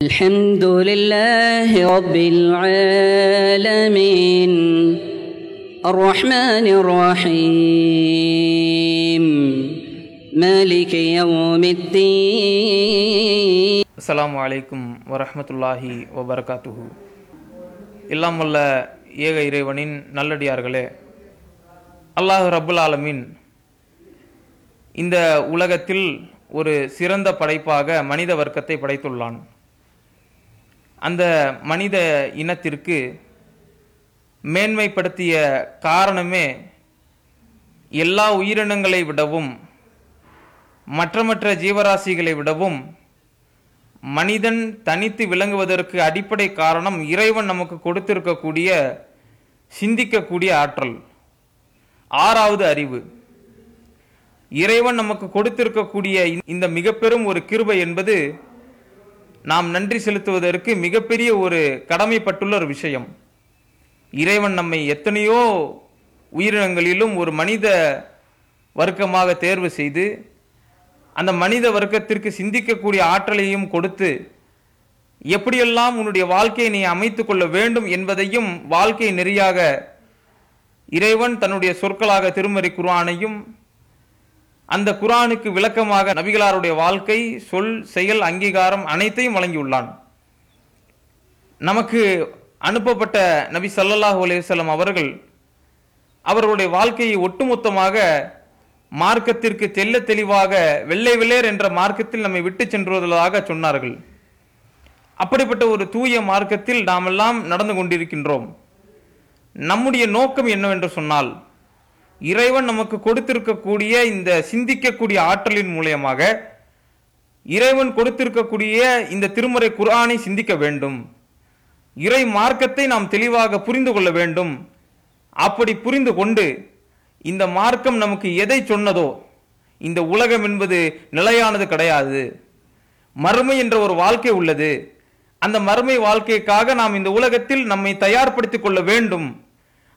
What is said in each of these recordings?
الحمد لله رب العالمين الرحمن الرحيم مالك يوم الدين அஸ்ஸலாமு அலைக்கும் வரஹ்மத்துல்லாஹி வபரகாத்துஹு எல்லாம் வல்ல ஏக இறைவனின் நல்லடியார்களே அல்லாஹ் ரப்புல் ஆலமீன் இந்த உலகத்தில் ஒரு சிறந்த படைப்பாக மனித வர்க்கத்தை படைத்துள்ளான் அந்த மனித இனத்திற்கு மேன்மைப்படுத்திய காரணமே எல்லா உயிரினங்களை விடவும் மற்ற மற்ற ஜீவராசிகளை விடவும் மனிதன் தனித்து விளங்குவதற்கு அடிப்படை காரணம் இறைவன் நமக்கு கொடுத்திருக்கக்கூடிய சிந்திக்கக்கூடிய ஆற்றல். ஆறாவது அறிவு. இறைவன் நமக்கு கொடுத்திருக்கக்கூடிய இந்த மிக பெரும் ஒரு கிருபை என்பது நாம் நன்றி செலுத்துவதற்கு மிகப்பெரிய ஒரு கடமைப்பட்டுள்ள ஒரு விஷயம். இறைவன் நம்மை எத்தனையோ உயிரினங்களிலும் ஒரு மனித வர்க்கமாக தேர்வு செய்து அந்த மனித வர்க்கத்திற்கு சிந்திக்கக்கூடிய ஆற்றலையும் கொடுத்து எப்படியெல்லாம் உன்னுடைய வாழ்க்கையை நீ அமைத்து கொள்ள வேண்டும் என்பதையும் வாழ்க்கை நெறியாக இறைவன் தன்னுடைய சொற்களாக திருமறை குர்ஆனையும் அந்த குரானுக்கு விளக்கமாக நபிகளாருடைய வாழ்க்கை சொல் செயல் அங்கீகாரம் அனைத்தையும் வழங்கியுள்ளான். நமக்கு அனுப்பப்பட்ட நபி ஸல்லல்லாஹு அலைஹி அவர்கள் அவர்களுடைய வாழ்க்கையை ஒட்டுமொத்தமாக மார்க்கத்திற்கு தெல்ல தெளிவாக வெள்ளை வெள்ளேர் என்ற மார்க்கத்தில் நம்மை விட்டு சென்றுவதாக சொன்னார்கள். அப்படிப்பட்ட ஒரு தூய மார்க்கத்தில் நாமெல்லாம் நடந்து கொண்டிருக்கின்றோம். நம்முடைய நோக்கம் என்னவென்று சொன்னால் இறைவன் நமக்கு கொடுத்திருக்கக்கூடிய இந்த சிந்திக்கக்கூடிய ஆற்றலின் மூலியமாக இறைவன் கொடுத்திருக்கக்கூடிய இந்த திருமறை குர்ஆனை சிந்திக்க வேண்டும். இறை மார்க்கத்தை நாம் தெளிவாக புரிந்து கொள்ள வேண்டும். அப்படி புரிந்து கொண்டு இந்த மார்க்கம் நமக்கு எதை சொன்னதோ இந்த உலகம் என்பது நிலையானது கிடையாது. மறுமை என்ற ஒரு வாழ்க்கை உள்ளது. அந்த மறுமை வாழ்க்கைக்காக நாம் இந்த உலகத்தில் நம்மை தயார்படுத்திக் கொள்ள வேண்டும்.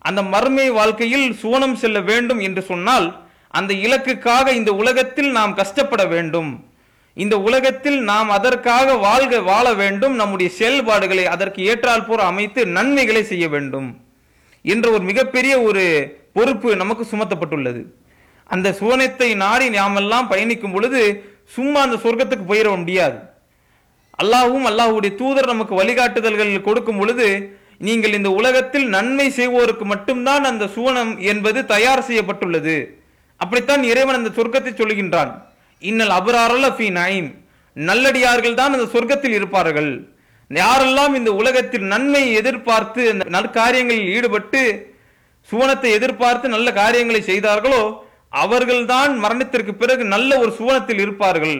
அந்த மறுமை வாழ்க்கையில் சுவனம் செல்ல வேண்டும் என்று சொன்னால் அந்த இலக்குக்காக இந்த உலகத்தில் நாம் கஷ்டப்பட வேண்டும். இந்த உலகத்தில் நாம் அதற்காக வாழ்க வாழ வேண்டும். நம்முடைய செயல்பாடுகளை அதற்கு ஏற்றால் போற அமைத்து நன்மைகளை செய்ய வேண்டும் என்ற ஒரு மிகப்பெரிய ஒரு பொறுப்பு நமக்கு சுமத்தப்பட்டுள்ளது. அந்த சுவனத்தை நாடி நாமெல்லாம் பயணிக்கும் பொழுது சும்மா அந்த சொர்க்கத்துக்கு போயிட முடியாது. அல்லாஹும் அல்லாஹ்வுடைய தூதர் நமக்கு வழிகாட்டுதல்கள் கொடுக்கும் பொழுது நீங்கள் இந்த உலகத்தில் நன்மை செய்வோருக்கு மட்டும்தான் அந்த சுவனம் என்பது தயார் செய்யப்பட்டுள்ளது. அப்படித்தான் இறைவன் அந்த சொர்க்கத்தை சொல்லுகின்றான். இன்னல் அபராரல்ல ஃபி நைம் நல்லடியார்கள் தான் அந்த சொர்க்கத்தில் இருப்பார்கள். யாரெல்லாம் இந்த உலகத்தில் நன்மை எதிர்பார்த்து அந்த நற்காரியங்களில் ஈடுபட்டு சுவனத்தை எதிர்பார்த்து நல்ல காரியங்களை செய்தார்களோ அவர்கள்தான் மரணத்திற்கு பிறகு நல்ல ஒரு சுவனத்தில் இருப்பார்கள்.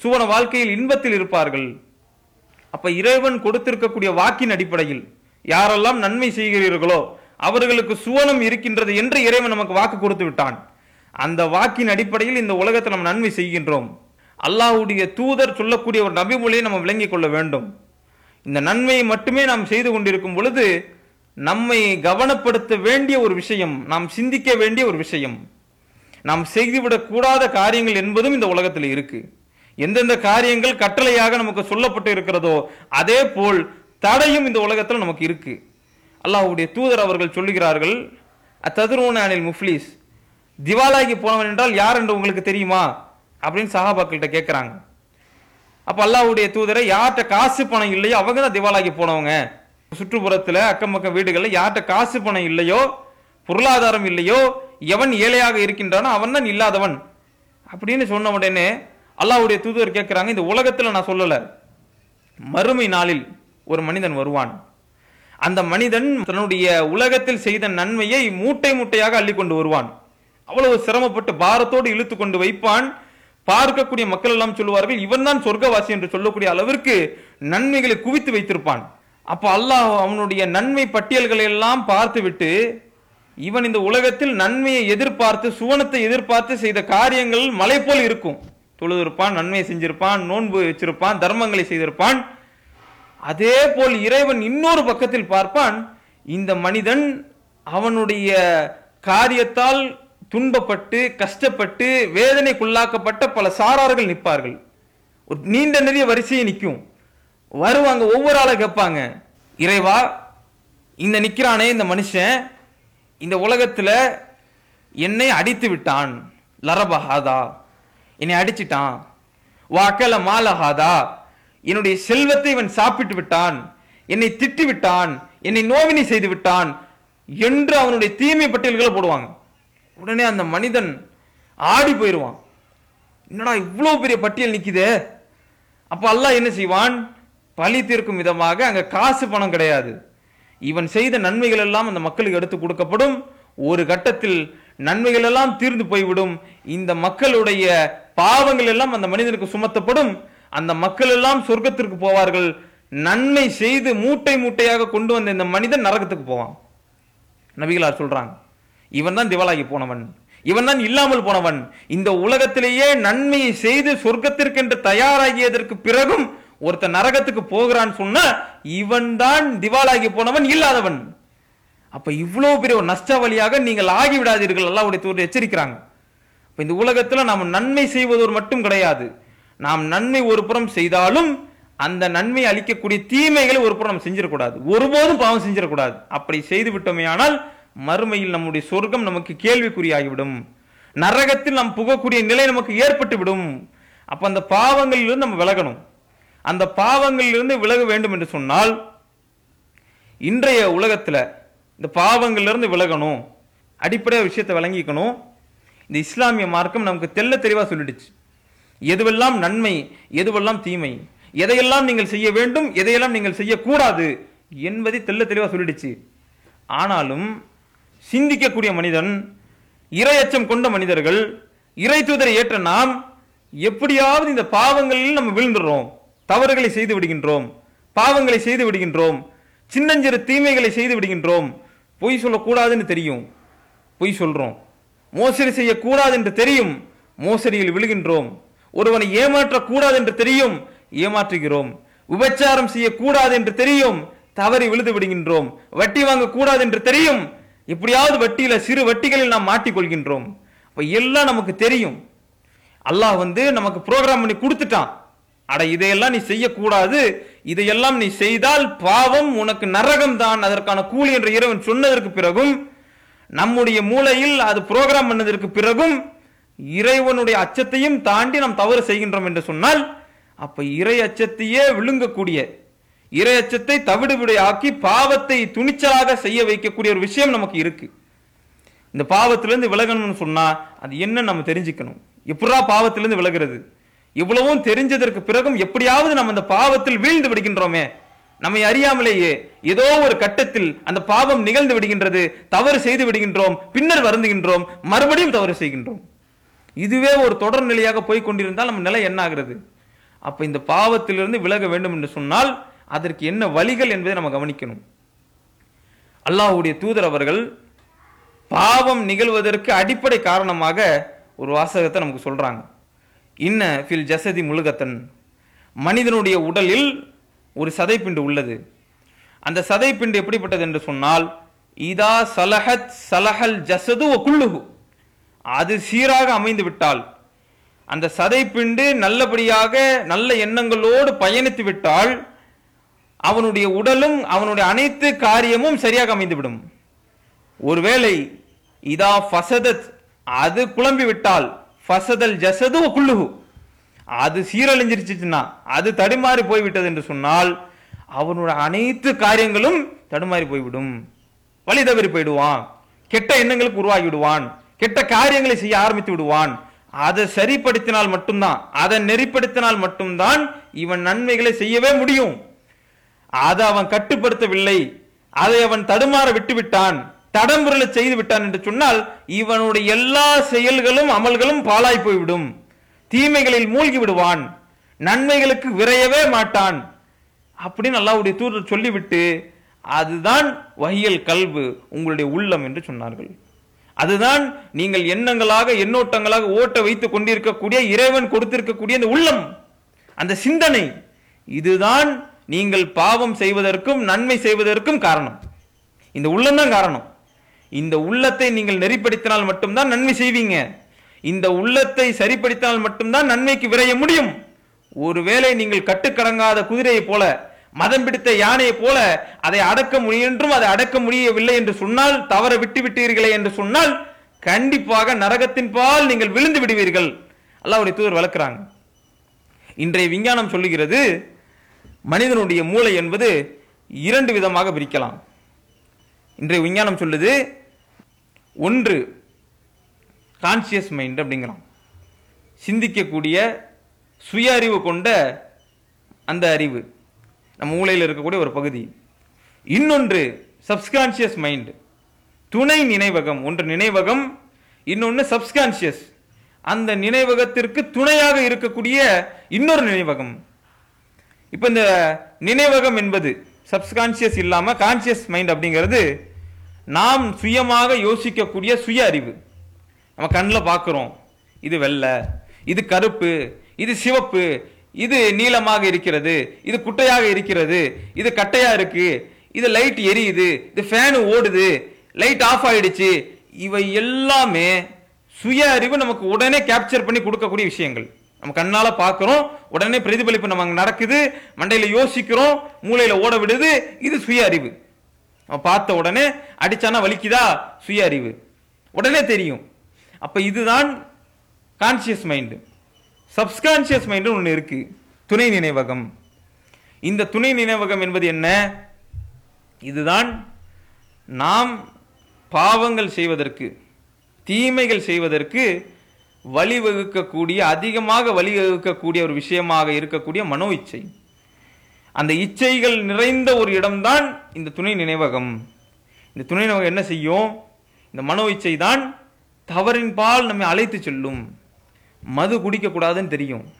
சுவன வாழ்க்கையில் இன்பத்தில் இருப்பார்கள். அப்ப இறைவன் கொடுத்திருக்கக்கூடிய வாக்கின் அடிப்படையில் யாரெல்லாம் நன்மை செய்கிறீர்களோ அவர்களுக்கு சுவனம் இருக்கின்றது என்று இறைவன் நமக்கு வாக்கு கொடுத்து விட்டான். அந்த வாக்கின் அடிப்படையில் இந்த உலகத்தில் நம்ம நன்மை செய்கின்றோம். அல்லாஹ்வுடைய தூதர் சொல்லக்கூடிய ஒரு நபிமொழியை நம்ம விளங்கிக் கொள்ள வேண்டும். இந்த நன்மையை மட்டுமே நாம் செய்து கொண்டிருக்கும் பொழுது நம்மை கவனப்படுத்த வேண்டிய ஒரு விஷயம் நாம் சிந்திக்க வேண்டிய ஒரு விஷயம். நாம் செய்துவிடக் கூடாத காரியங்கள் என்பதும் இந்த உலகத்தில் இருக்கு. எந்தெந்த காரியங்கள் கட்டளையாக நமக்கு சொல்லப்பட்டு இருக்கிறதோ அதே போல் தடையும் இந்த உலகத்தில் நமக்கு இருக்குது அல்லாஹுடைய தூதர் அவர்கள் சொல்லுகிறார்கள் அத்ததுரூன அனில் முஃப்லீஸ் திவாலாகி போனவன் என்றால் யார் என்று உங்களுக்கு தெரியுமா? அப்படின்னு சஹாபாக்கள்கிட்ட கேட்குறாங்க அப்போ அல்லாஹுடைய தூதரை யார்கிட்ட காசு பணம் இல்லையோ அவங்க தான் திவாலாகி போனவங்க. சுற்றுப்புறத்தில் அக்கம் பக்கம் வீடுகளில் யார்கிட்ட காசு பணம் இல்லையோ பொருளாதாரம் இல்லையோ எவன் ஏழையாக இருக்கின்றானோ அவன் தான் இல்லாதவன். அப்படின்னு சொன்ன உடனே அல்லாஹுடைய தூதர் கேட்குறாங்க இந்த உலகத்தில் நான் சொல்லலை. மறுமை நாளில் ஒரு மனிதன் வருவான். அந்த மனிதன் தன்னுடைய உலகத்தில் செய்த நன்மையை மூட்டை மூட்டையாக அள்ளிக்கொண்டு வருவான். அவ்வளவு சிரமப்பட்டு பாரத்தோடு இழுத்து கொண்டு வைப்பான். பார்க்கக்கூடிய மக்கள் எல்லாம் சொல்லுவார்கள் இவன் தான் சொர்க்கவாசி என்று சொல்லக்கூடிய அளவிற்கு நன்மைகளை குவித்து வைத்திருப்பான். அப்போ அல்லாஹ் அவனுடைய நன்மை பட்டியல்களை எல்லாம் பார்த்துவிட்டு இவன் இந்த உலகத்தில் நன்மையை எதிர்பார்த்து சுவனத்தை எதிர்பார்த்து செய்த காரியங்கள் மலை போல் இருக்கும் தொழுதிருப்பான் நன்மையை செஞ்சிருப்பான் நோன்பு வச்சிருப்பான் தர்மங்களை செய்திருப்பான். அதே போல் இறைவன் இன்னொரு பக்கத்தில் பார்ப்பான் இந்த மனிதன் அவனுடைய காரியத்தால் துன்பப்பட்டு கஷ்டப்பட்டு வேதனைக்குள்ளாக்கப்பட்ட பல சாரார்கள் நிற்பார்கள். ஒரு நீண்ட நிறைய வரிசையை நிற்கும். வருவாங்க ஒவ்வொரு ஆளை கேட்பாங்க இறைவா இந்த நிற்கிறானே இந்த மனுஷன் இந்த உலகத்தில் என்னை அடித்து விட்டான். லரபஹாதா. என்னை அடிச்சிட்டான். வாக்கல மாலஹாதா. என்னுடைய செல்வத்தை இவன் சாப்பிட்டு விட்டான் என்னை திட்டி விட்டான் என்னை நோவினை செய்து விட்டான் என்று அவனுடைய தீமை பட்டியல்களை போடுவாங்க. உடனே அந்த மனிதன் ஆடி போயிடுவான். என்னடா இவ்வளோ பெரிய பட்டியல் நிற்குதே அப்போ அல்லாஹ் என்ன செய்வான்? பழி தீர்க்கும் விதமாக அங்கே காசு பணம் கிடையாது. இவன் செய்த நன்மைகள் எல்லாம் அந்த மக்களுக்கு எடுத்து கொடுக்கப்படும். ஒரு கட்டத்தில் நன்மைகள் எல்லாம் தீர்ந்து போய்விடும். இந்த மக்களுடைய பாவங்கள் எல்லாம் அந்த மனிதனுக்கு சுமத்தப்படும். அந்த மக்கள் எல்லாம் சொர்க்கத்திற்கு போவார்கள். நன்மை செய்து மூட்டை மூட்டையாக கொண்டு வந்த இந்த மனிதன் நரகத்துக்கு போவான். நபிகளார் சொல்றாங்க இவன் தான் திவாலாகி போனவன். இவன் தான் இல்லாமல் போனவன். இந்த உலகத்திலேயே நன்மையை செய்து சொர்க்கத்திற்கென்று தயாராகியதற்கு பிறகும் ஒருத்தன் நரகத்துக்கு போகிறான்னு சொன்ன இவன் தான் திவாலாகி போனவன் இல்லாதவன். அப்ப இவ்வளவு பெரிய ஒரு நஷ்ட வழியாக நீங்கள் ஆகிவிடாதீர்கள் விடாதீர்கள் அல்லாஹ்வுடைய எச்சரிக்கிறாங்க. இந்த உலகத்துல நாம் நன்மை செய்வதோர் மட்டும் கிடையாது. நாம் நன்மை ஒரு புறம் செய்தாலும் அந்த நன்மை அளிக்கக்கூடிய தீமைகளை ஒரு புறம் நம்ம செஞ்சிடக்கூடாது. ஒருபோதும் பாவம் செஞ்சிடக்கூடாது. அப்படி செய்து விட்டோமேயானால் மறுமையில் நம்முடைய சொர்க்கம் நமக்கு கேள்விக்குறியாகிவிடும். நரகத்தில் நாம் புகக்கூடிய நிலை நமக்கு ஏற்பட்டு விடும் அப்ப அந்த பாவங்களிலிருந்து நம்ம விலகணும். அந்த பாவங்களிலிருந்து விலக வேண்டும் என்று சொன்னால் இன்றைய உலகத்தில் இந்த பாவங்களிலிருந்து விலகணும். அடிப்படையாக விஷயத்தை விளங்கிக்கணும். இந்த இஸ்லாமிய மார்க்கம் நமக்கு தெள்ள தெளிவாக சொல்லிடுச்சு. எதுவெல்லாம் நன்மை எதுவெல்லாம் தீமை எதையெல்லாம் நீங்கள் செய்ய வேண்டும் எதையெல்லாம் நீங்கள் செய்யக்கூடாது என்பதை தெள்ள தெளிவாக சொல்லிடுச்சு. ஆனாலும் சிந்திக்கக்கூடிய மனிதன் இரையச்சம் கொண்ட மனிதர்கள் இறை தூதரை ஏற்ற நாம் எப்படியாவது இந்த பாவங்களில் நம்ம விழுந்துடுறோம். தவறுகளை செய்து விடுகின்றோம். பாவங்களை செய்து விடுகின்றோம். சின்னஞ்சிறு தீமைகளை செய்து விடுகின்றோம். பொய் சொல்லக்கூடாதுன்னு தெரியும். பொய் சொல்கிறோம் மோசடி செய்யக்கூடாது என்று தெரியும். மோசடியில் விழுகின்றோம். ஒருவனை ஏமாற்றக்கூடாது என்று தெரியும் ஏமாற்றுகிறோம். உபச்சாரம் செய்யக்கூடாது என்று தெரியும் தவறி விழுது விடுகின்றோம். வட்டி வாங்கக்கூடாது என்று தெரியும் எப்படியாவது வட்டியில சிறு வட்டிகளில் நாம் மாட்டிக்கொள்கின்றோம். அப்ப எல்லாம் நமக்கு தெரியும். அல்லாஹ் வந்து நமக்கு ப்ரோக்ராம் பண்ணி கொடுத்துட்டான். அட இதையெல்லாம் நீ செய்யக்கூடாது. இதையெல்லாம் நீ செய்தால் பாவம் உனக்கு நரகம் தான் அதற்கான கூலி என்ற இறைவன் சொன்னதற்கு பிறகும் நம்முடைய மூளையில் அது ப்ரோக்ராம் பண்ணதற்கு பிறகும் இறைவனுடைய அச்சத்தையும் தாண்டி நாம் தவறு செய்கின்றோம் என்று சொன்னால் அப்ப இறை அச்சத்தையே விழுங்கக்கூடிய இறை அச்சத்தை தவிடுவிடை ஆக்கி பாவத்தை துணிச்சலாக செய்ய வைக்கக்கூடிய ஒரு விஷயம் நமக்கு இருக்கு. இந்த பாவத்திலிருந்து விலகணும்னு சொன்னா அது என்ன நம்ம தெரிஞ்சுக்கணும். எப்படா பாவத்திலிருந்து விலகிறது? இவ்வளவும் தெரிஞ்சதற்கு பிறகும் எப்படியாவது நம்ம அந்த பாவத்தில் வீழ்ந்து விடுகின்றோமே. நம்மை அறியாமலேயே ஏதோ ஒரு கட்டத்தில் அந்த பாவம் நிகழ்ந்து விடுகின்றது தவறு செய்து விடுகின்றோம் பின்னர் வருந்துகின்றோம் மறுபடியும் தவறு செய்கின்றோம். இதுவே ஒரு தொடர் நிலையாக போய் கொண்டிருந்தால் நம்ம நிலை என்ன ஆகிறது அப்போ இந்த பாவத்திலிருந்து விலக வேண்டும் என்று சொன்னால் அதற்கு என்ன வழிகள் என்பதை நம்ம கவனிக்கணும். அல்லாஹ்வுடைய தூதர் அவர்கள் பாவம் நிகழ்வதற்கு அடிப்படை காரணமாக ஒரு வாசகத்தை நமக்கு சொல்கிறாங்க இன்ன ஃபில் ஜசதி முழுகத்தன். மனிதனுடைய உடலில் ஒரு சதைப்பிண்டு உள்ளது. அந்த சதைப்பிண்டு எப்படிப்பட்டது என்று சொன்னால் இதா சலஹத் சலஹல் ஜசது ஒ குள்ளுகு அது சீராக அமைந்து விட்டால் அந்த சதைப்பிண்டு நல்லபடியாக நல்ல எண்ணங்களோடு பயணித்து விட்டால் அவனுடைய உடலும் அவனுடைய அனைத்து காரியமும் சரியாக அமைந்துவிடும். ஒருவேளை இதா ஃபசதத் அது குழம்பி விட்டால் ஃபசதல் ஜசது குள்ளுகு அது சீரழிஞ்சிருச்சுன்னா அது தடுமாறி போய்விட்டது என்று சொன்னால் அவனுடைய அனைத்து காரியங்களும் தடுமாறி போய்விடும். வழி தவறி போயிடுவான். கெட்ட எண்ணங்களுக்கு உருவாகிவிடுவான். கெட்ட காரியங்களை செய்ய ஆரம்பித்து விடுவான். அதை சரிப்படுத்தினால் மட்டும்தான் அதை நெறிப்படுத்தினால் மட்டும்தான் இவன் நன்மைகளை செய்யவே முடியும். அதை அவன் கட்டுப்படுத்தவில்லை. அதை அவன் தடுமாற விட்டு விட்டான் தடம்புரலை செய்து விட்டான் என்று சொன்னால் இவனுடைய எல்லா செயல்களும் அமல்களும் பாழாய் போய்விடும். தீமைகளில் மூழ்கி விடுவான். நன்மைகளுக்கு விரையவே மாட்டான். அப்படின்னு அல்லாவுடைய தூதர் சொல்லிவிட்டு அதுதான் வகியல் கல்வு உங்களுடைய உள்ளம் என்று சொன்னார்கள். அதுதான் நீங்கள் எண்ணங்களாக எண்ணோட்டங்களாக ஓட்ட வைத்துக் கொண்டிருக்கக்கூடிய இறைவன் கொடுத்திருக்கக்கூடிய அந்த உள்ளம் அந்த சிந்தனை. இதுதான் நீங்கள் பாவம் செய்வதற்கும் நன்மை செய்வதற்கும் காரணம். இந்த உள்ளம்தான் காரணம். இந்த உள்ளத்தை நீங்கள் நெறிப்படுத்தினால் மட்டும்தான் நன்மை செய்வீங்க. இந்த உள்ளத்தை சரிப்படுத்தினால் மட்டும்தான் நன்மைக்கு விரைய முடியும். ஒருவேளை நீங்கள் கட்டுக்கடங்காத குதிரையைப் போல மதம் பிடித்த யானையைப் போல அதை அடக்க முயன்றும் அதை அடக்க முடியவில்லை என்று சொன்னால் தவற விட்டு விட்டீர்களே என்று சொன்னால் கண்டிப்பாக நரகத்தின் பால் நீங்கள் விழுந்து விடுவீர்கள். அல்லாவுடைய தூதர் வளர்க்குறாங்க இன்றைய விஞ்ஞானம் சொல்லுகிறது மனிதனுடைய மூளை என்பது இரண்டு விதமாக பிரிக்கலாம். இன்றைய விஞ்ஞானம் சொல்லுது ஒன்று கான்சியஸ் மைண்ட் அப்படிங்கிறான் சிந்திக்கக்கூடிய சுய அறிவு கொண்ட அந்த அறிவு. நம்ம மூளையில் இருக்கக்கூடிய ஒரு பகுதி. இன்னொன்று சப்ஸ்கான்சியஸ் மைண்ட் துணை நினைவகம். ஒன்று நினைவகம் இன்னொன்று சப்ஸ்கான்சியஸ் அந்த நினைவகத்திற்கு துணையாக இருக்கக்கூடிய இன்னொரு நினைவகம். இப்போ இந்த நினைவகம் என்பது சப்ஸ்கான்சியஸ் இல்லாமல் கான்சியஸ் மைண்ட் அப்படிங்கிறது நாம் சுயமாக யோசிக்கக்கூடிய சுய அறிவு. நம்ம கண்ணில் பார்க்குறோம் இது வெள்ளை இது கருப்பு இது சிவப்பு இது நீளமாக இருக்கிறது இது குட்டையாக இருக்கிறது இது கட்டையா இருக்கு இது லைட் எரியுது இது ஃபேனு ஓடுது லைட் ஆஃப் ஆயிடுச்சு. இவை எல்லாமே சுய அறிவு நமக்கு உடனே கேப்சர் பண்ணி கொடுக்கக்கூடிய விஷயங்கள். நம்ம கண்ணால் பார்க்குறோம் உடனே பிரதிபலிப்பு நம்ம அங்கே நடக்குது மண்டையில் யோசிக்கிறோம் மூளையில் ஓட விடுது இது சுய அறிவு. நம்ம பார்த்த உடனே அடிச்சானா வலிக்குதா? சுய அறிவு. உடனே தெரியும். அப்போ இதுதான் கான்சியஸ் மைண்டு சப்ஸ்கான்சியஸ் மைண்டு ஒன்று இருக்கு. துணை நினைவகம். இந்த துணை நினைவகம் என்பது என்ன? இதுதான் நாம் பாவங்கள் செய்வதற்கு தீமைகள் செய்வதற்கு வழிவகுக்கக்கூடிய அதிகமாக வழிவகுக்கக்கூடிய ஒரு விஷயமாக இருக்கக்கூடிய மனோ இச்சை. அந்த இச்சைகள் நிறைந்த ஒரு இடம்தான் இந்த துணை நினைவகம். இந்த துணை நினைவகம் என்ன செய்யும்? இந்த மனோ இச்சை தான் தவறின் பால் நம்மை அழைத்து செல்லும். மது குடிக்கக்கூடாதுன்னு தெரியும்.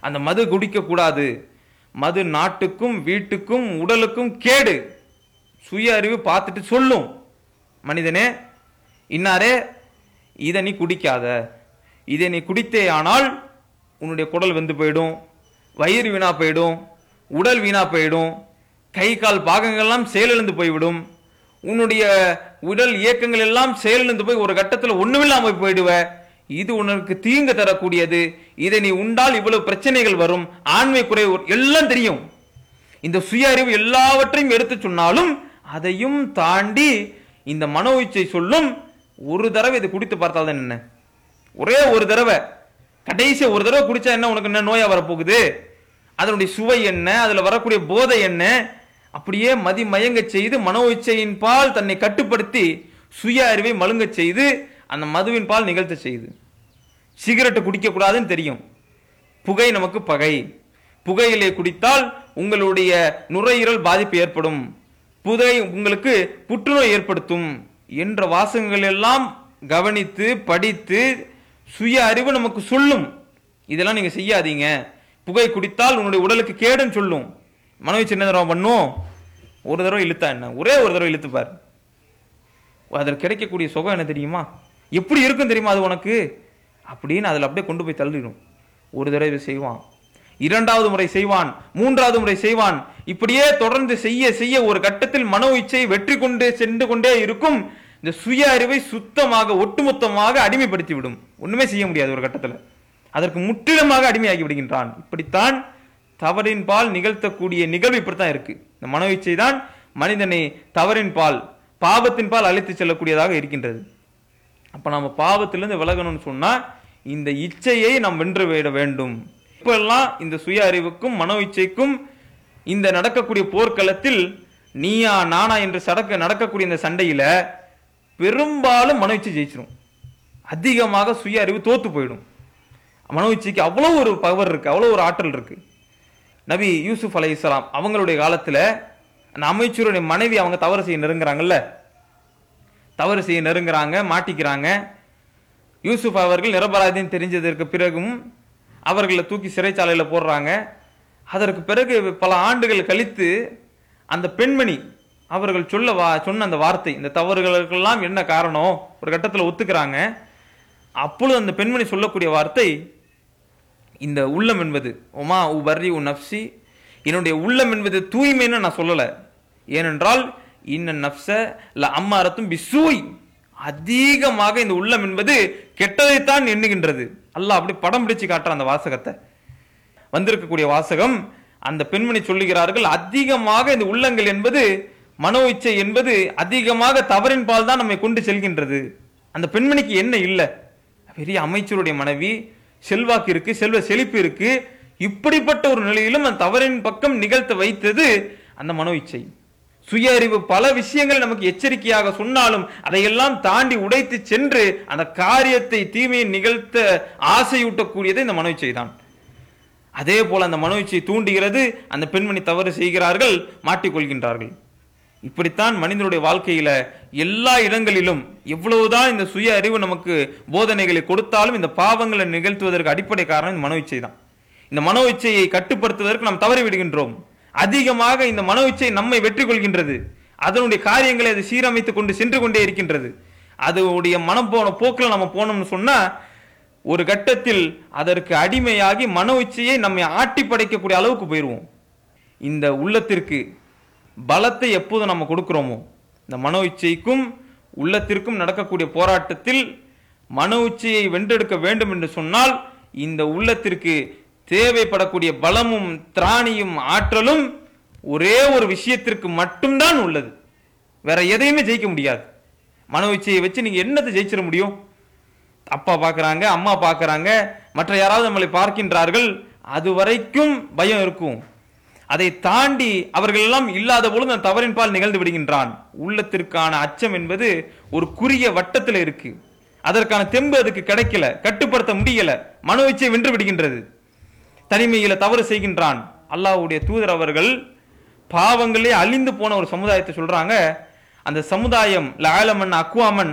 அந்த மது குடிக்கக்கூடாது. மது நாட்டுக்கும் வீட்டுக்கும் உடலுக்கும் கேடு. சுய அறிவு பார்த்துட்டு சொல்லும். மனிதனே இன்னாரே இதை நீ குடிக்காத. இதை நீ குடித்தே ஆனால் உன்னுடைய குடல் வெந்து போயிடும். வயிறு வீணா போயிடும். உடல் வீணா போயிடும். கை கால் பாகங்கள்லாம் செயலிழந்து போய்விடும். உன்னுடைய உடல் இயக்கங்கள் எல்லாம் செயலிழந்து போய் ஒரு கட்டத்தில் ஒன்றுமில்லாமல் போயிடுவ. இது உனக்கு தீங்கு தரக்கூடியது. இதை நீ உண்டால் இவ்வளவு பிரச்சனைகள் வரும். ஆண்மை குறைவு எல்லாம் தெரியும். இந்த சுய அறிவு எல்லாவற்றையும் எடுத்து சொன்னாலும் அதையும் தாண்டி இந்த மனோ இச்சை சொல்லும் ஒரு தடவை இதை குடித்து பார்த்தால் தான் என்ன? ஒரே ஒரு தடவை. கடைசி ஒரு தடவை குடிச்சா என்ன? உனக்கு என்ன நோயா வரப்போகுது? அதனுடைய சுவை என்ன? அதுல வரக்கூடிய போதை என்ன? அப்படியே மதிமயங்க செய்து மனோ இச்சையின் பால் தன்னை கட்டுப்படுத்தி சுய அறிவை மழுங்க செய்து அந்த மதுவின் பால் நிகழ்த்த செய்து. சிகரெட்டு குடிக்கக்கூடாதுன்னு தெரியும். புகை நமக்கு பகை. புகையிலை குடித்தால் உங்களுடைய நுரையீரல் பாதிப்பு ஏற்படும். புகை உங்களுக்கு புற்றுநோய் ஏற்படுத்தும் என்ற வாசகங்கள் எல்லாம் கவனித்து படித்து சுய அறிவு நமக்கு சொல்லும். இதெல்லாம் நீங்கள் செய்யாதீங்க. புகை குடித்தால் உன்னுடைய உடலுக்கு கேடுன்னு சொல்லும். மனைவி சின்ன தடவை பண்ணும். ஒரு தடவை இழுத்தா என்ன? ஒரே ஒரு தடவை இழுத்துப்பார் அதில் கிடைக்கக்கூடிய சுகம் என்ன தெரியுமா? எப்படி இருக்கும் தெரியுமா அது உனக்கு? அப்படின்னு அதில் அப்படியே கொண்டு போய் தள்ளிடும். ஒரு தடவை செய்வான். இரண்டாவது முறை செய்வான். மூன்றாவது முறை செய்வான். இப்படியே தொடர்ந்து செய்ய செய்ய ஒரு கட்டத்தில் மனோ இச்சை வெற்றி கொண்டு சென்று கொண்டே இருக்கும். இந்த சுய அறிவை சுத்தமாக ஒட்டுமொத்தமாக அடிமைப்படுத்தி விடும் ஒன்றுமே செய்ய முடியாது ஒரு கட்டத்தில். அதற்கு முற்றிலுமாக அடிமையாகி விடுகின்றான். இப்படித்தான் தவறின் பால் நிகழ்த்தக்கூடிய நிகழ்வு இப்படித்தான் இருக்கு. இந்த மனோ இச்சை தான் மனிதனை தவறின் பால் பாவத்தின் பால் அழைத்து செல்லக்கூடியதாக இருக்கின்றது. அப்போ நம்ம பாவத்திலிருந்து விலகணும்னு சொன்னால் இந்த இச்சையை நாம் வென்று விட வேண்டும். இப்பெல்லாம் இந்த சுய அறிவுக்கும் மனோ இச்சைக்கும் இந்த நடக்கக்கூடிய போர்க்களத்தில் நீயா நானா என்று சடக்க நடக்கக்கூடிய இந்த சண்டையில் பெரும்பாலும் மனோ இச்சை ஜெயிச்சிடும் அதிகமாக சுய அறிவு தோத்து போயிடும். மனோ இச்சைக்கு அவ்வளோ ஒரு பவர் இருக்குது அவ்வளோ ஒரு ஆற்றல் இருக்குது நபி யூசுஃப் அலை இஸ்லாம் அவங்களுடைய காலத்தில் அந்த அமைச்சருடைய மனைவி அவங்க தவறு செய்ய நெருங்குறாங்கல்ல? தவறு செய்ய நெருங்குறாங்க மாட்டிக்கிறாங்க. யூசுப் அவர்கள் நிரபராதின்னு தெரிஞ்சதற்கு பிறகும் அவர்களை தூக்கி சிறைச்சாலையில் போடுறாங்க. அதற்கு பிறகு பல ஆண்டுகள் கழித்து அந்த பெண்மணி அவர்கள் சொல்ல வா சொன்ன அந்த வார்த்தை இந்த தவறுகளுக்கெல்லாம் என்ன காரணம்? ஒரு கட்டத்தில் ஒத்துக்கிறாங்க. அப்பொழுது அந்த பெண்மணி சொல்லக்கூடிய வார்த்தை இந்த உள்ளம் என்பது ஒமா உ பர்ரி உ நப்சி என்னுடைய உள்ளம் என்பது தூய்மைன்னு நான் சொல்லலை. ஏனென்றால் இன்ன நப்ச ல அம்மாரத்தும் பிசூய். அதிகமாக இந்த உள்ளம் என்பது கெட்டதைத்தான் எண்ணுகின்றது. அல்லாஹ் அப்படி படம் பிடிச்சு காட்டுற அந்த வாசகத்தை. வந்திருக்கக்கூடிய வாசகம் அந்த பெண்மணி சொல்லுகிறார்கள் அதிகமாக இந்த உள்ளங்கள் என்பது மனோ இச்சை என்பது அதிகமாக தவறின் பால் தான் நம்மை கொண்டு செல்கின்றது. அந்த பெண்மணிக்கு என்ன இல்லை? பெரிய அமைச்சருடைய மனைவி செல்வாக்கு இருக்கு செல்வ செழிப்பு இருக்கு. இப்படிப்பட்ட ஒரு நிலையிலும் அந்த தவறின் பக்கம் நிகழ்த்த வைத்தது அந்த மனோ இச்சை. சுய அறிவு பல விஷயங்கள் நமக்கு எச்சரிக்கையாக சொன்னாலும் அதையெல்லாம் தாண்டி உடைத்து சென்று அந்த காரியத்தை தீமையை நிகழ்த்த ஆசையூட்டக்கூடியது இந்த மனோச்சை தான் அதே போல அந்த மனோச்சை தூண்டுகிறது அந்த பெண்மணி தவறு செய்கிறார்கள் மாட்டிக்கொள்கின்றார்கள். இப்படித்தான் மனிதனுடைய வாழ்க்கையில எல்லா இடங்களிலும் எவ்வளவுதான் இந்த சுய அறிவு நமக்கு போதனைகளை கொடுத்தாலும் இந்த பாவங்களை நிகழ்த்துவதற்கு அடிப்படை காரணம் இந்த மனோ இச்சை தான் இந்த மனோ இச்சையை கட்டுப்படுத்துவதற்கு நாம் தவறிவிடுகின்றோம். அதிகமாக இந்த மனோ இச்சை நம்மை வெற்றி கொள்கின்றது. அதனுடைய காரியங்களை அது சீரமைத்து கொண்டு சென்று கொண்டே இருக்கின்றது. அதனுடைய மனம் போன போக்கில் நம்ம போனோம்னு சொன்னால் ஒரு கட்டத்தில் அதற்கு அடிமையாகி மன உச்சியை நம்மை ஆட்டி படைக்கக்கூடிய அளவுக்கு போயிடுவோம் இந்த உள்ளத்திற்கு பலத்தை எப்போது நம்ம கொடுக்குறோமோ இந்த மன உச்சைக்கும் உள்ளத்திற்கும் நடக்கக்கூடிய போராட்டத்தில் மன உச்சியை வென்றெடுக்க வேண்டும் என்று சொன்னால் இந்த உள்ளத்திற்கு தேவைப்படக்கூடிய பலமும் திராணியும் ஆற்றலும் ஒரே ஒரு விஷயத்திற்கு மட்டும்தான் உள்ளது. வேற எதையுமே ஜெயிக்க முடியாது. மனோ இச்சையை வச்சு நீங்கள் என்னத்தை ஜெயிச்சிட முடியும்? அப்பா பார்க்குறாங்க அம்மா பார்க்குறாங்க மற்ற யாராவது நம்மளை பார்க்கின்றார்கள் அது வரைக்கும் பயம் இருக்கும். அதை தாண்டி அவர்கள் எல்லாம் இல்லாத பொழுது அந்த தவறின் பால் நிகழ்ந்து விடுகின்றான். உள்ளத்திற்கான அச்சம் என்பது ஒரு குறுகிய வட்டத்தில் இருக்கு. அதற்கான தெம்பு அதுக்கு கிடைக்கல கட்டுப்படுத்த முடியல மனோ வென்று விடுகின்றது. தனிமையில் தவறு செய்கின்றான். அல்லாஹ்வுடைய தூதர் அவர்கள் பாவங்களே அழிந்து போன ஒரு சமுதாயத்தை சொல்கிறாங்க அந்த சமுதாயம் லாலமன் அக்குவாமன்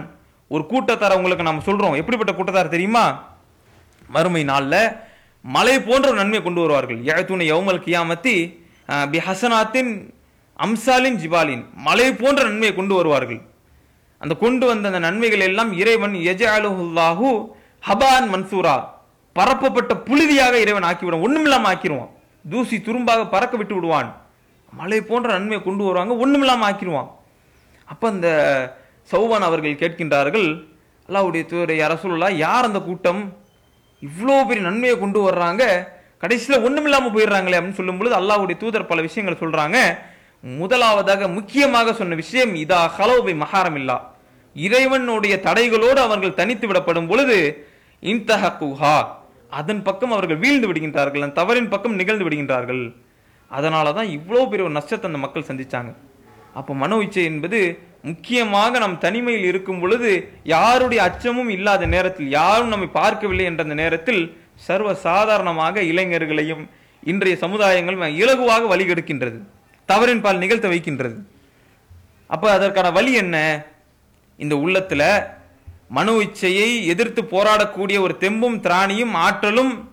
ஒரு கூட்டத்தார் அவங்களுக்கு நம்ம சொல்கிறோம் எப்படிப்பட்ட கூட்டத்தார் தெரியுமா? மறுமை நாளில் மலை போன்ற ஒரு நன்மை கொண்டு வருவார்கள். யஅத்துன யவுமல் கியாமத்தி பி ஹசனாத்தின் அம்சாலின் ஜிபாலின் மலை போன்ற நன்மையை கொண்டு வருவார்கள். அந்த கொண்டு வந்த அந்த நன்மைகள் எல்லாம் இறைவன் எஜாலுல்லாஹு ஹபான் மன்சூரா. பரப்பப்பட்ட புழுதியாக இறைவன் ஆக்கிவிடுவான் ஒன்றுமில்லாமல் ஆக்கிடுவான் தூசி துரும்பாக பறக்க விட்டு விடுவான். மலை போன்ற நன்மையை கொண்டு வருவாங்க. ஒன்றுமில்லாமல் ஆக்கிடுவான் அப்போ அந்த சௌவான் அவர்கள் கேட்கின்றார்கள் அல்லாவுடைய தூரைய அரசுல்லா யார் அந்த கூட்டம்? இவ்வளோ பெரிய நன்மையை கொண்டு வர்றாங்க. கடைசியில் ஒன்றுமில்லாமல் போயிடுறாங்களே அப்படின்னு சொல்லும் பொழுது அல்லாஹ்வுடைய தூதர் பல விஷயங்கள் சொல்கிறாங்க முதலாவதாக முக்கியமாக சொன்ன விஷயம் இதா ஹலோபை மகாரம் இல்லா இறைவனுடைய தடைகளோடு அவர்கள் தனித்து விடப்படும் பொழுது இன்தஹகுஹா. அதன் பக்கம் அவர்கள் வீழ்ந்து விடுகின்றார்கள் அந்த தவறின் பக்கம் நிகழ்ந்து விடுகின்றார்கள். அதனால தான் இவ்வளோ பெரிய ஒரு நஷ்டத்தை அந்த மக்கள் சந்திச்சாங்க. அப்போ மனோ இச்சை என்பது முக்கியமாக நம் தனிமையில் இருக்கும் பொழுது யாருடைய அச்சமும் இல்லாத நேரத்தில் யாரும் நம்மை பார்க்கவில்லை என்ற அந்த நேரத்தில் சர்வ சாதாரணமாக இளைஞர்களையும் இன்றைய சமுதாயங்கள் இலகுவாக வழிகெடுக்கின்றது தவறின் பால் நிகழ்த்த வைக்கின்றது. அப்போ அதற்கான வழி என்ன? இந்த உள்ளத்தில் மனு இச்சையை எதிர்த்து போராடக்கூடிய ஒரு தெம்பும் திராணியும் ஆற்றலும்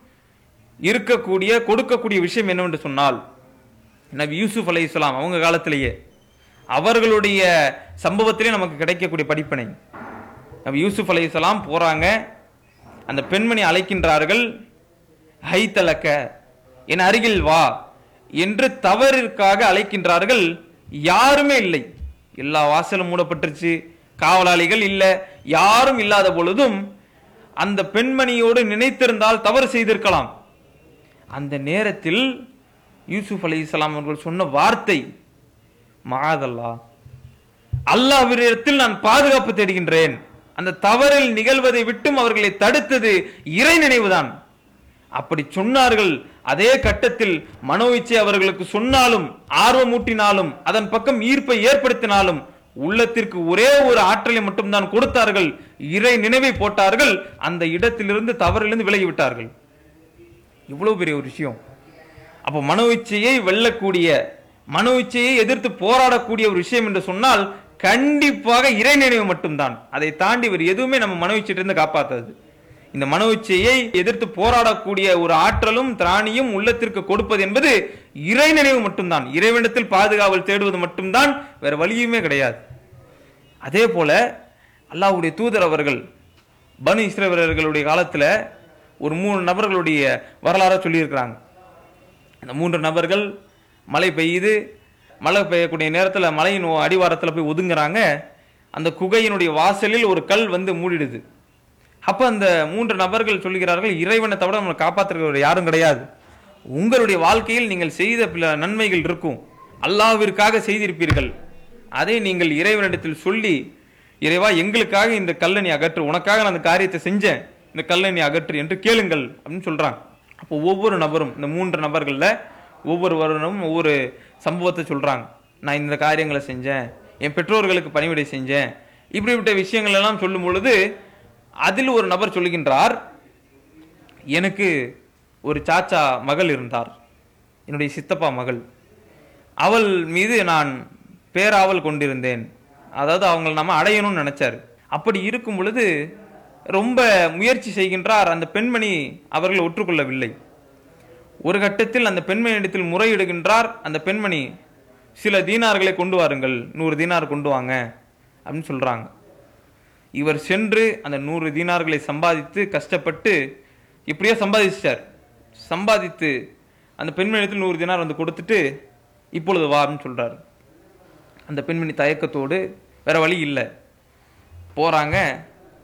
இருக்கக்கூடிய கொடுக்கக்கூடிய விஷயம் என்னவென்று சொன்னால் நபி யூசுப் அலைஹிஸ்ஸலாம் அவங்க காலத்திலேயே அவர்களுடைய சம்பவத்திலே நமக்கு கிடைக்கக்கூடிய படிப்பினை. நபி யூசுப் இஸ்ஸலாம் போகிறாங்க அந்த பெண்மணி அழைக்கின்றார்கள் ஹை தலக்க என் அருகில் வா என்று தவறிற்காக அழைக்கின்றார்கள் யாருமே இல்லை. எல்லா வாசலும் மூடப்பட்டுருச்சு காவலாளிகள் இல்லை யாரும் இல்லாத பொழுதும் அந்த பெண்மணியோடு நினைத்திருந்தால் தவறு செய்திருக்கலாம். அந்த நேரத்தில் யூசுப் அலைஹிஸ்ஸலாம் அவர்கள் சொன்ன வார்த்தை மாதல்லா அல்லாவிடத்தில் நான் பாதுகாப்பு தேடுகின்றேன். அந்த தவறில் நிகழ்வதை விட்டும் அவர்களை தடுத்தது இறை நினைவுதான். அப்படி சொன்னார்கள். அதே கட்டத்தில் மனோ இச்சை அவர்களுக்கு சொன்னாலும் ஆர்வமூட்டினாலும் அதன் பக்கம் ஈர்ப்பை ஏற்படுத்தினாலும் உள்ளத்திற்கு ஒரே ஒரு ஆற்றலை மட்டும்தான் கொடுத்தார்கள். இறை நினைவை போட்டார்கள். அந்த இடத்திலிருந்து தவறிலிருந்து விலகி விட்டார்கள் இவ்வளவு பெரிய ஒரு விஷயம். அப்போ மனோ இச்சையை வெல்லக்கூடிய மனோ இச்சையை எதிர்த்து போராடக்கூடிய ஒரு விஷயம் என்று சொன்னால் கண்டிப்பாக இறை நினைவு மட்டும்தான். அதை தாண்டி வேறு எதுவுமே நம்ம மனோ இச்சையிலிருந்து காப்பாற்றாது இந்த மன உச்சியை எதிர்த்து போராடக்கூடிய ஒரு ஆற்றலும் திராணியும் உள்ளத்திற்கு கொடுப்பது என்பது இறை நினைவு மட்டும்தான். இறைவனிடத்தில் பாதுகாவல் தேடுவது மட்டும்தான் வேற வழியுமே கிடையாது. அதே போல அல்லாஹ்வுடைய தூதர் அவர்கள் பனு இஸ்ரவேலர்களுடைய காலத்தில் ஒரு மூணு நபர்களுடைய வரலாறாக சொல்லியிருக்கிறாங்க. அந்த மூன்று நபர்கள் மழை பெய்யுது மழை பெய்யக்கூடிய நேரத்தில் மலையின் அடிவாரத்தில் போய் ஒதுங்குறாங்க. அந்த குகையினுடைய வாசலில் ஒரு கல் வந்து மூடிடுது. அப்போ அந்த மூன்று நபர்கள் சொல்லுகிறார்கள் இறைவனை தவிர நம்மளை காப்பாற்றுகிறவர் யாரும் கிடையாது. உங்களுடைய வாழ்க்கையில் நீங்கள் செய்த பல நன்மைகள் இருக்கும். அல்லாவிற்காக செய்திருப்பீர்கள். அதை நீங்கள் இறைவனிடத்தில் சொல்லி இறைவா எங்களுக்காக இந்த கல்லை நீ அகற்று உனக்காக நான் அந்த காரியத்தை செஞ்சேன் இந்த கல்லை நீ அகற்று என்று கேளுங்கள் அப்படின்னு சொல்கிறாங்க அப்போ ஒவ்வொரு நபரும் இந்த மூன்று நபர்களில் ஒவ்வொரு வருடமும் ஒவ்வொரு சம்பவத்தை சொல்கிறாங்க நான் இந்த காரியங்களை செஞ்சேன் என் பெற்றோர்களுக்கு பணிவிடை செஞ்சேன் இப்படிப்பட்ட விஷயங்கள் எல்லாம் சொல்லும் பொழுது அதில் ஒரு நபர் சொல்லுகின்றார் எனக்கு ஒரு சாச்சா மகள் இருந்தார். என்னுடைய சித்தப்பா மகள். அவள் மீது நான் பேராவல் கொண்டிருந்தேன். அதாவது அவங்கள நம்ம அடையணும்னு நினச்சார். அப்படி இருக்கும் பொழுது ரொம்ப முயற்சி செய்கின்றார் அந்த பெண்மணி அவர்கள் ஒற்றுக்கொள்ளவில்லை. ஒரு கட்டத்தில் அந்த பெண்மணியிடத்தில் முறையிடுகின்றார். அந்த பெண்மணி சில தீனார்களை கொண்டு வாருங்கள். நூறு தீனார் கொண்டு வாங்க. அப்படின்னு சொல்கிறாங்க இவர் சென்று அந்த நூறு தீனார்களை சம்பாதித்து கஷ்டப்பட்டு இப்படியே சம்பாதிச்சிட்டார். சம்பாதித்து அந்த பெண்மணியத்தில் நூறு தினார் வந்து கொடுத்துட்டு இப்பொழுது வான்னு சொல்கிறார் அந்த பெண்மணி தயக்கத்தோடு வேற வழி இல்லை. போகிறாங்க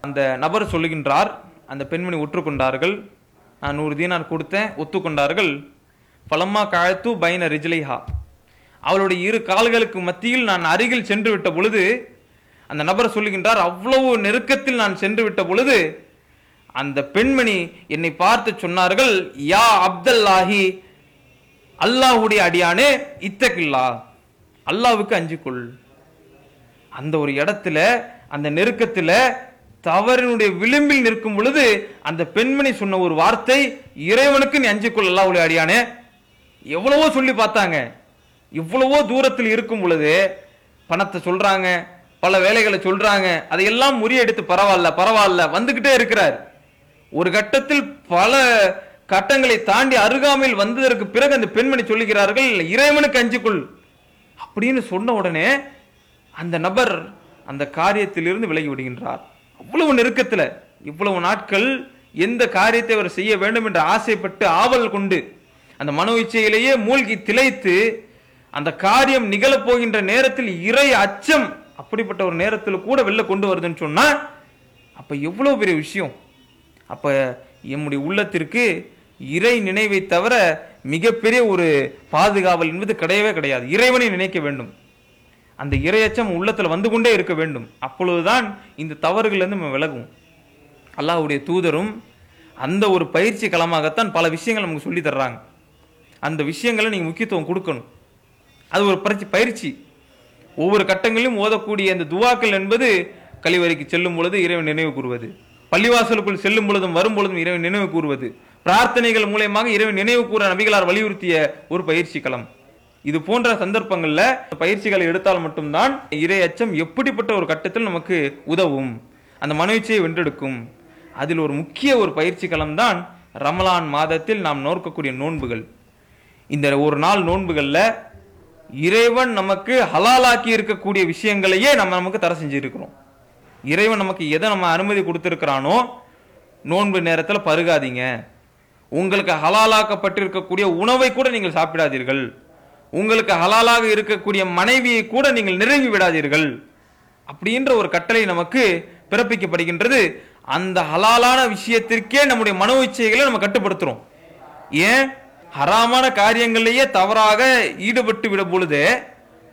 அந்த நபர் சொல்லுகின்றார் அந்த பெண்மணி ஒற்றுக்கொண்டார்கள். நான் நூறு தீனார் கொடுத்தேன் ஒத்துக்கொண்டார்கள். பலம்மா காழ்த்து பைன ரிஜிலைஹா. அவளுடைய இரு கால்களுக்கு மத்தியில் நான் அருகில் சென்று விட்ட பொழுது அந்த நபர் சொல்லுகின்றார் அவ்வளவு நெருக்கத்தில் நான் சென்று விட்ட பொழுது அந்த பெண்மணி என்னை பார்த்து சொன்னார்கள் யா அப்தல்லாஹி அல்லாஹ்வுடைய அடியானே இத்தகில்லா அல்லாஹ்வுக்கு அஞ்சுக்கொள் அந்த ஒரு இடத்துல அந்த நெருக்கத்தில் தவறினுடைய விளிம்பில் நிற்கும் பொழுது அந்த பெண்மணி சொன்ன ஒரு வார்த்தை இறைவனுக்கு நீ அஞ்சுக்கொள் அல்லாஹுடைய அடியானே. எவ்வளவோ சொல்லி பார்த்தாங்க. இவ்வளவோ தூரத்தில் இருக்கும் பொழுது பணத்தை சொல்றாங்க பல வேலைகளை சொல்றாங்க. அதையெல்லாம் முறியடித்து பரவாயில்ல பரவாயில்ல வந்துகிட்டே இருக்கிறார். ஒரு கட்டத்தில் பல கட்டங்களை தாண்டி அருகாமையில் வந்ததற்கு பிறகு அந்த பெண்மணி சொல்லுகிறார்கள் இறைவனுக்கு அஞ்சுக்குள் அப்படின்னு சொன்ன உடனே அந்த நபர் அந்த காரியத்திலிருந்து விலகி விடுகின்றார். அவ்வளவு நெருக்கத்தில் இவ்வளவு நாட்கள் எந்த காரியத்தை அவர் செய்ய வேண்டும் என்று ஆசைப்பட்டு ஆவல் கொண்டு அந்த மனோ இச்சையிலேயே மூழ்கி திளைத்து அந்த காரியம் நிகழப்போகின்ற நேரத்தில் இறை அச்சம் அப்படிப்பட்ட ஒரு நேரத்தில் கூட வெளில கொண்டு வருதுன்னு சொன்னால் அப்போ எவ்வளோ பெரிய விஷயம்? அப்போ எம்முடைய உள்ளத்திற்கு இறை நினைவை தவிர மிகப்பெரிய ஒரு பாதுகாவல் என்பது கிடையவே கிடையாது. இறைவனை நினைக்க வேண்டும். அந்த இறையச்சம் உள்ளத்தில் வந்து கொண்டே இருக்க வேண்டும். அப்பொழுதுதான் இந்த தவறுகள்லேருந்து நம்ம விலகும். அல்லாஹுடைய தூதரும் அந்த ஒரு பயிற்சி களமாகத்தான் பல விஷயங்கள் நமக்கு சொல்லி தர்றாங்க. அந்த விஷயங்களை நீங்கள் முக்கியத்துவம் கொடுக்கணும். அது ஒரு பயிற்சி பயிற்சி. ஒவ்வொரு கட்டங்களிலும் ஓதக்கூடிய அந்த துவாக்கள் என்பது கழிவறைக்கு செல்லும் பொழுது இறைவன் நினைவு கூறுவது. பள்ளிவாசலுக்குள் செல்லும் பொழுதும் வரும் பொழுதும் இறைவன் நினைவு கூறுவது. பிரார்த்தனைகள் மூலயமாக இறைவன் நினைவு கூற நபிகளார் வலியுறுத்திய ஒரு பயிற்சி களம். இது போன்ற சந்தர்ப்பங்கள்ல பயிற்சிகளை எடுத்தால் மட்டும்தான் இறை அச்சம் எப்படிப்பட்ட ஒரு கட்டத்தில் நமக்கு உதவும். அந்த மனோச்சையை வென்றெடுக்கும். அதில் ஒரு முக்கிய ஒரு பயிற்சி களம் தான் ரமலான் மாதத்தில் நாம் நோக்கக்கூடிய நோன்புகள். இந்த ஒரு நாள் நோன்புகளில் இறைவன் நமக்கு ஹலாலாக்கி இருக்கக்கூடிய விஷயங்களையே நம்ம நமக்கு தடை செஞ்சுருக்கிறோம். இறைவன் நமக்கு எதை நம்ம அனுமதி கொடுத்துருக்கிறானோ நோன்பு நேரத்தில் பருகாதீங்க. உங்களுக்கு ஹலாலாக்கப்பட்டிருக்கக்கூடிய உணவை கூட நீங்கள் சாப்பிடாதீர்கள். உங்களுக்கு ஹலாலாக இருக்கக்கூடிய மனைவியை கூட நீங்கள் நிறைவு விடாதீர்கள். அப்படின்ற ஒரு கட்டளை நமக்கு பிறப்பிக்கப்படுகின்றது. அந்த ஹலாலான விஷயத்திற்கே நம்முடைய மனோ இச்சைகளை நம்ம கட்டுப்படுத்துகிறோம் ஏன்? ஹராமான காரியங்களிலேயே தவறாக ஈடுபட்டு விட பொழுது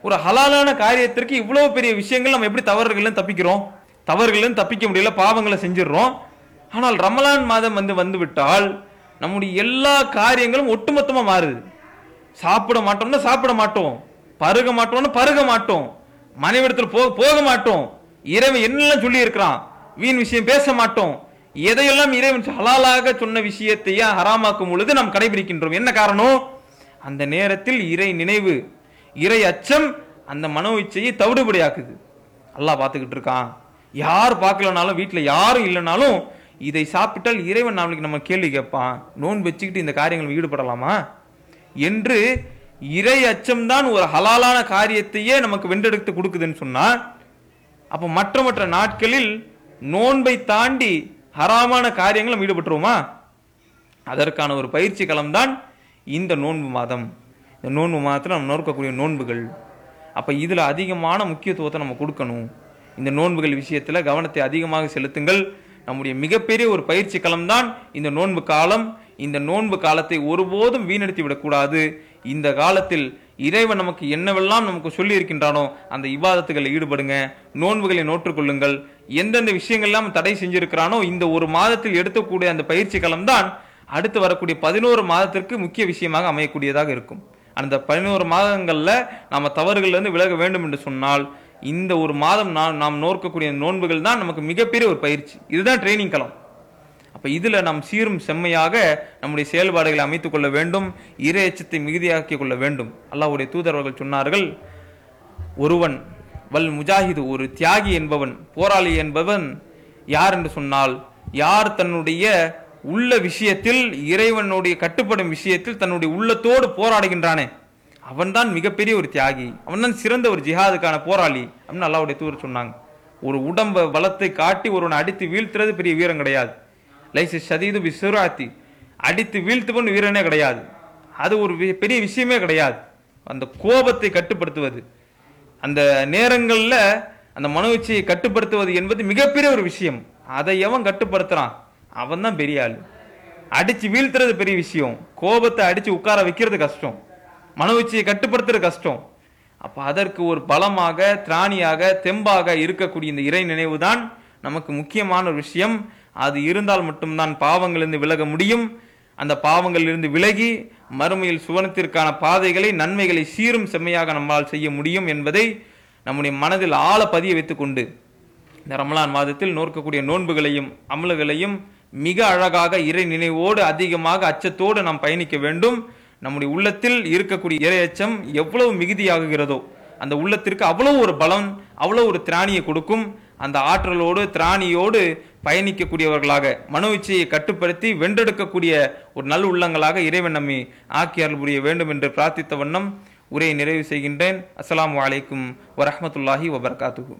ஒரு ஹலாலான காரியத்திற்கு இவ்வளோ பெரிய விஷயங்கள் நம்ம எப்படி தவறுகள் தப்பிக்கிறோம்? தவறுகள் தப்பிக்க முடியல பாவங்களை செஞ்சிடுறோம். ஆனால் ரமலான் மாதம் வந்து வந்துவிட்டால் நம்முடைய எல்லா காரியங்களும் ஒட்டுமொத்தமாக மாறுது. சாப்பிட மாட்டோம்னா சாப்பிட மாட்டோம். பருக மாட்டோம்னா பருக மாட்டோம். மனைவிடத்தில் போக போக மாட்டோம். இறைவன் என்னெல்லாம் சொல்லி இருக்கிறான் வீண் விஷயம் பேச மாட்டோம். எதையெல்லாம் இறைவன் ஹலாலாக சொன்ன விஷயத்தையே ஹராமாக்கும் பொழுது நாம் கடைபிடிக்கின்றோம்? என்ன காரணம்? அந்த நேரத்தில் இறை நினைவு இறை அச்சம் அந்த மனோ இச்சையை தவிடுபடியாக்குது. அல்லாஹ் பார்த்துக்கிட்டு இருக்கான். யார் பார்க்கலனாலும் வீட்டில் யாரும் இல்லைனாலும் இதை சாப்பிட்டால் இறைவன் நாளைக்கு நம்ம கேள்வி கேட்பான். நோன்பு வச்சுக்கிட்டு இந்த காரியங்கள் ஈடுபடலாமா? என்று இறை அச்சம்தான் ஒரு ஹலாலான காரியத்தையே நமக்கு வென்றெடுத்து கொடுக்குதுன்னு சொன்னால் அப்போ மற்ற மற்ற நாட்களில் நோன்பை தாண்டி ஹராமான காரியங்களும் ஈடுபட்டுருவோமா? அதற்கான ஒரு பயிற்சி களம்தான் இந்த நோன்பு மாதம். இந்த நோன்பு மாதத்தில் நம்ம நோக்கக்கூடிய நோன்புகள். அப்போ இதில் அதிகமான முக்கியத்துவத்தை நம்ம கொடுக்கணும். இந்த நோன்புகள் விஷயத்தில் கவனத்தை அதிகமாக செலுத்துங்கள். நம்முடைய மிகப்பெரிய ஒரு பயிற்சி களம்தான் இந்த நோன்பு காலம். இந்த நோன்பு காலத்தை ஒருபோதும் வீணடித்து விடக்கூடாது இந்த காலத்தில் இறைவன் நமக்கு என்னவெல்லாம் நமக்கு சொல்லி இருக்கின்றானோ அந்த இபாதத்துகளில் ஈடுபடுங்க நோன்புகளை நோற்றுக்கொள்ளுங்கள். எந்தெந்த விஷயங்கள்லாம் தடை செஞ்சிருக்கிறானோ இந்த ஒரு மாதத்தில் எடுக்கக்கூடிய அந்த பயிற்சி காலம்தான் அடுத்து வரக்கூடிய பதினோரு மாதத்திற்கு முக்கிய விஷயமாக அமையக்கூடியதாக இருக்கும். அந்த பதினோரு மாதங்களில் நாம் தவறுகள்லேருந்து விலக வேண்டும் என்று சொன்னால் இந்த ஒரு மாதம் நாம் நாம் நோக்கக்கூடிய நோன்புகள் தான் நமக்கு மிகப்பெரிய ஒரு பயிற்சி. இதுதான் ட்ரைனிங் களம் அப்போ இதில் நாம் சீரும் செம்மையாக நம்முடைய செயல்பாடுகளை அமைத்துக் கொள்ள வேண்டும் இரையச்சத்தை மிகுதியாக்கிக் கொள்ள வேண்டும். அல்லாவுடைய தூதரவர்கள் சொன்னார்கள் ஒருவன் வல் முஜாஹிது ஒரு தியாகி என்பவன் போராளி என்பவன் யார் என்று சொன்னால் யார் தன்னுடைய உள்ள விஷயத்தில் இறைவனுடைய கட்டுப்படும் விஷயத்தில் தன்னுடைய உள்ளத்தோடு போராடுகின்றானே? அவன்தான் மிகப்பெரிய ஒரு தியாகி. அவன்தான் சிறந்த ஒரு ஜிஹாதுக்கான போராளி அப்படின்னு அல்லாவுடைய தூதர் சொன்னாங்க. ஒரு உடம்பை வளத்தை காட்டி ஒருவனை அடித்து வீழ்த்துறது பெரிய வீரம் கிடையாது. லைசு ஷதீது பிசுராத்தி அடித்து வீழ்த்துவன் வீரனே கிடையாது. அது ஒரு வி- பெரிய விஷயமே கிடையாது. அந்த கோபத்தை கட்டுப்படுத்துவது. அந்த நேரங்களில் அந்த மனோச்சியை கட்டுப்படுத்துவது என்பது மிகப்பெரிய ஒரு விஷயம். அதை எவன் கட்டுப்படுத்துறான்? அவன் தான் பெரிய ஆள். அடித்து வீழ்த்துறது பெரிய விஷயம். கோபத்தை அடித்து உட்கார வைக்கிறது கஷ்டம். மனோச்சியை கட்டுப்படுத்துறது கஷ்டம். அப்போ அதற்கு ஒரு பலமாக திராணியாக தெம்பாக இருக்கக்கூடிய இந்த இறை நினைவு தான் நமக்கு முக்கியமான ஒரு விஷயம். அது இருந்தால் மட்டும்தான் பாவங்களிலிருந்து விலக முடியும். அந்த பாவங்களிலிருந்து விலகி மறுமையில் சுவனத்திற்கான பாதைகளை நன்மைகளை சீரும் செம்மையாக நம்மால் செய்ய முடியும் என்பதை நம்முடைய மனதில் ஆழ பதிய வைத்துக்கொண்டு இந்த ரமலான் மாதத்தில் நோக்கக்கூடிய நோன்புகளையும் அமல்களையும் மிக அழகாக இறை நினைவோடு அதிகமாக அச்சத்தோடு நாம் பயணிக்க வேண்டும். நம்முடைய உள்ளத்தில் இருக்கக்கூடிய இறை அச்சம் எவ்வளவு மிகுதியாகுகிறதோ அந்த உள்ளத்திற்கு அவ்வளோ ஒரு பலம் அவ்வளோ ஒரு திராணியை கொடுக்கும். அந்த ஆற்றலோடு திராணியோடு பயணிக்கக்கூடியவர்களாக மனோச்சையை கட்டுப்படுத்தி வென்றெடுக்கக்கூடிய ஒரு நல் உள்ளங்களாக இறைவன் நம்மை ஆக்கி அருள் புரிய வேண்டும் என்று பிரார்த்தித்த வண்ணம் உரையை நிறைவு செய்கின்றேன். அஸ்ஸலாமு அலைக்கும் வரமத்துல்லாஹி வபர்காத்துஹு.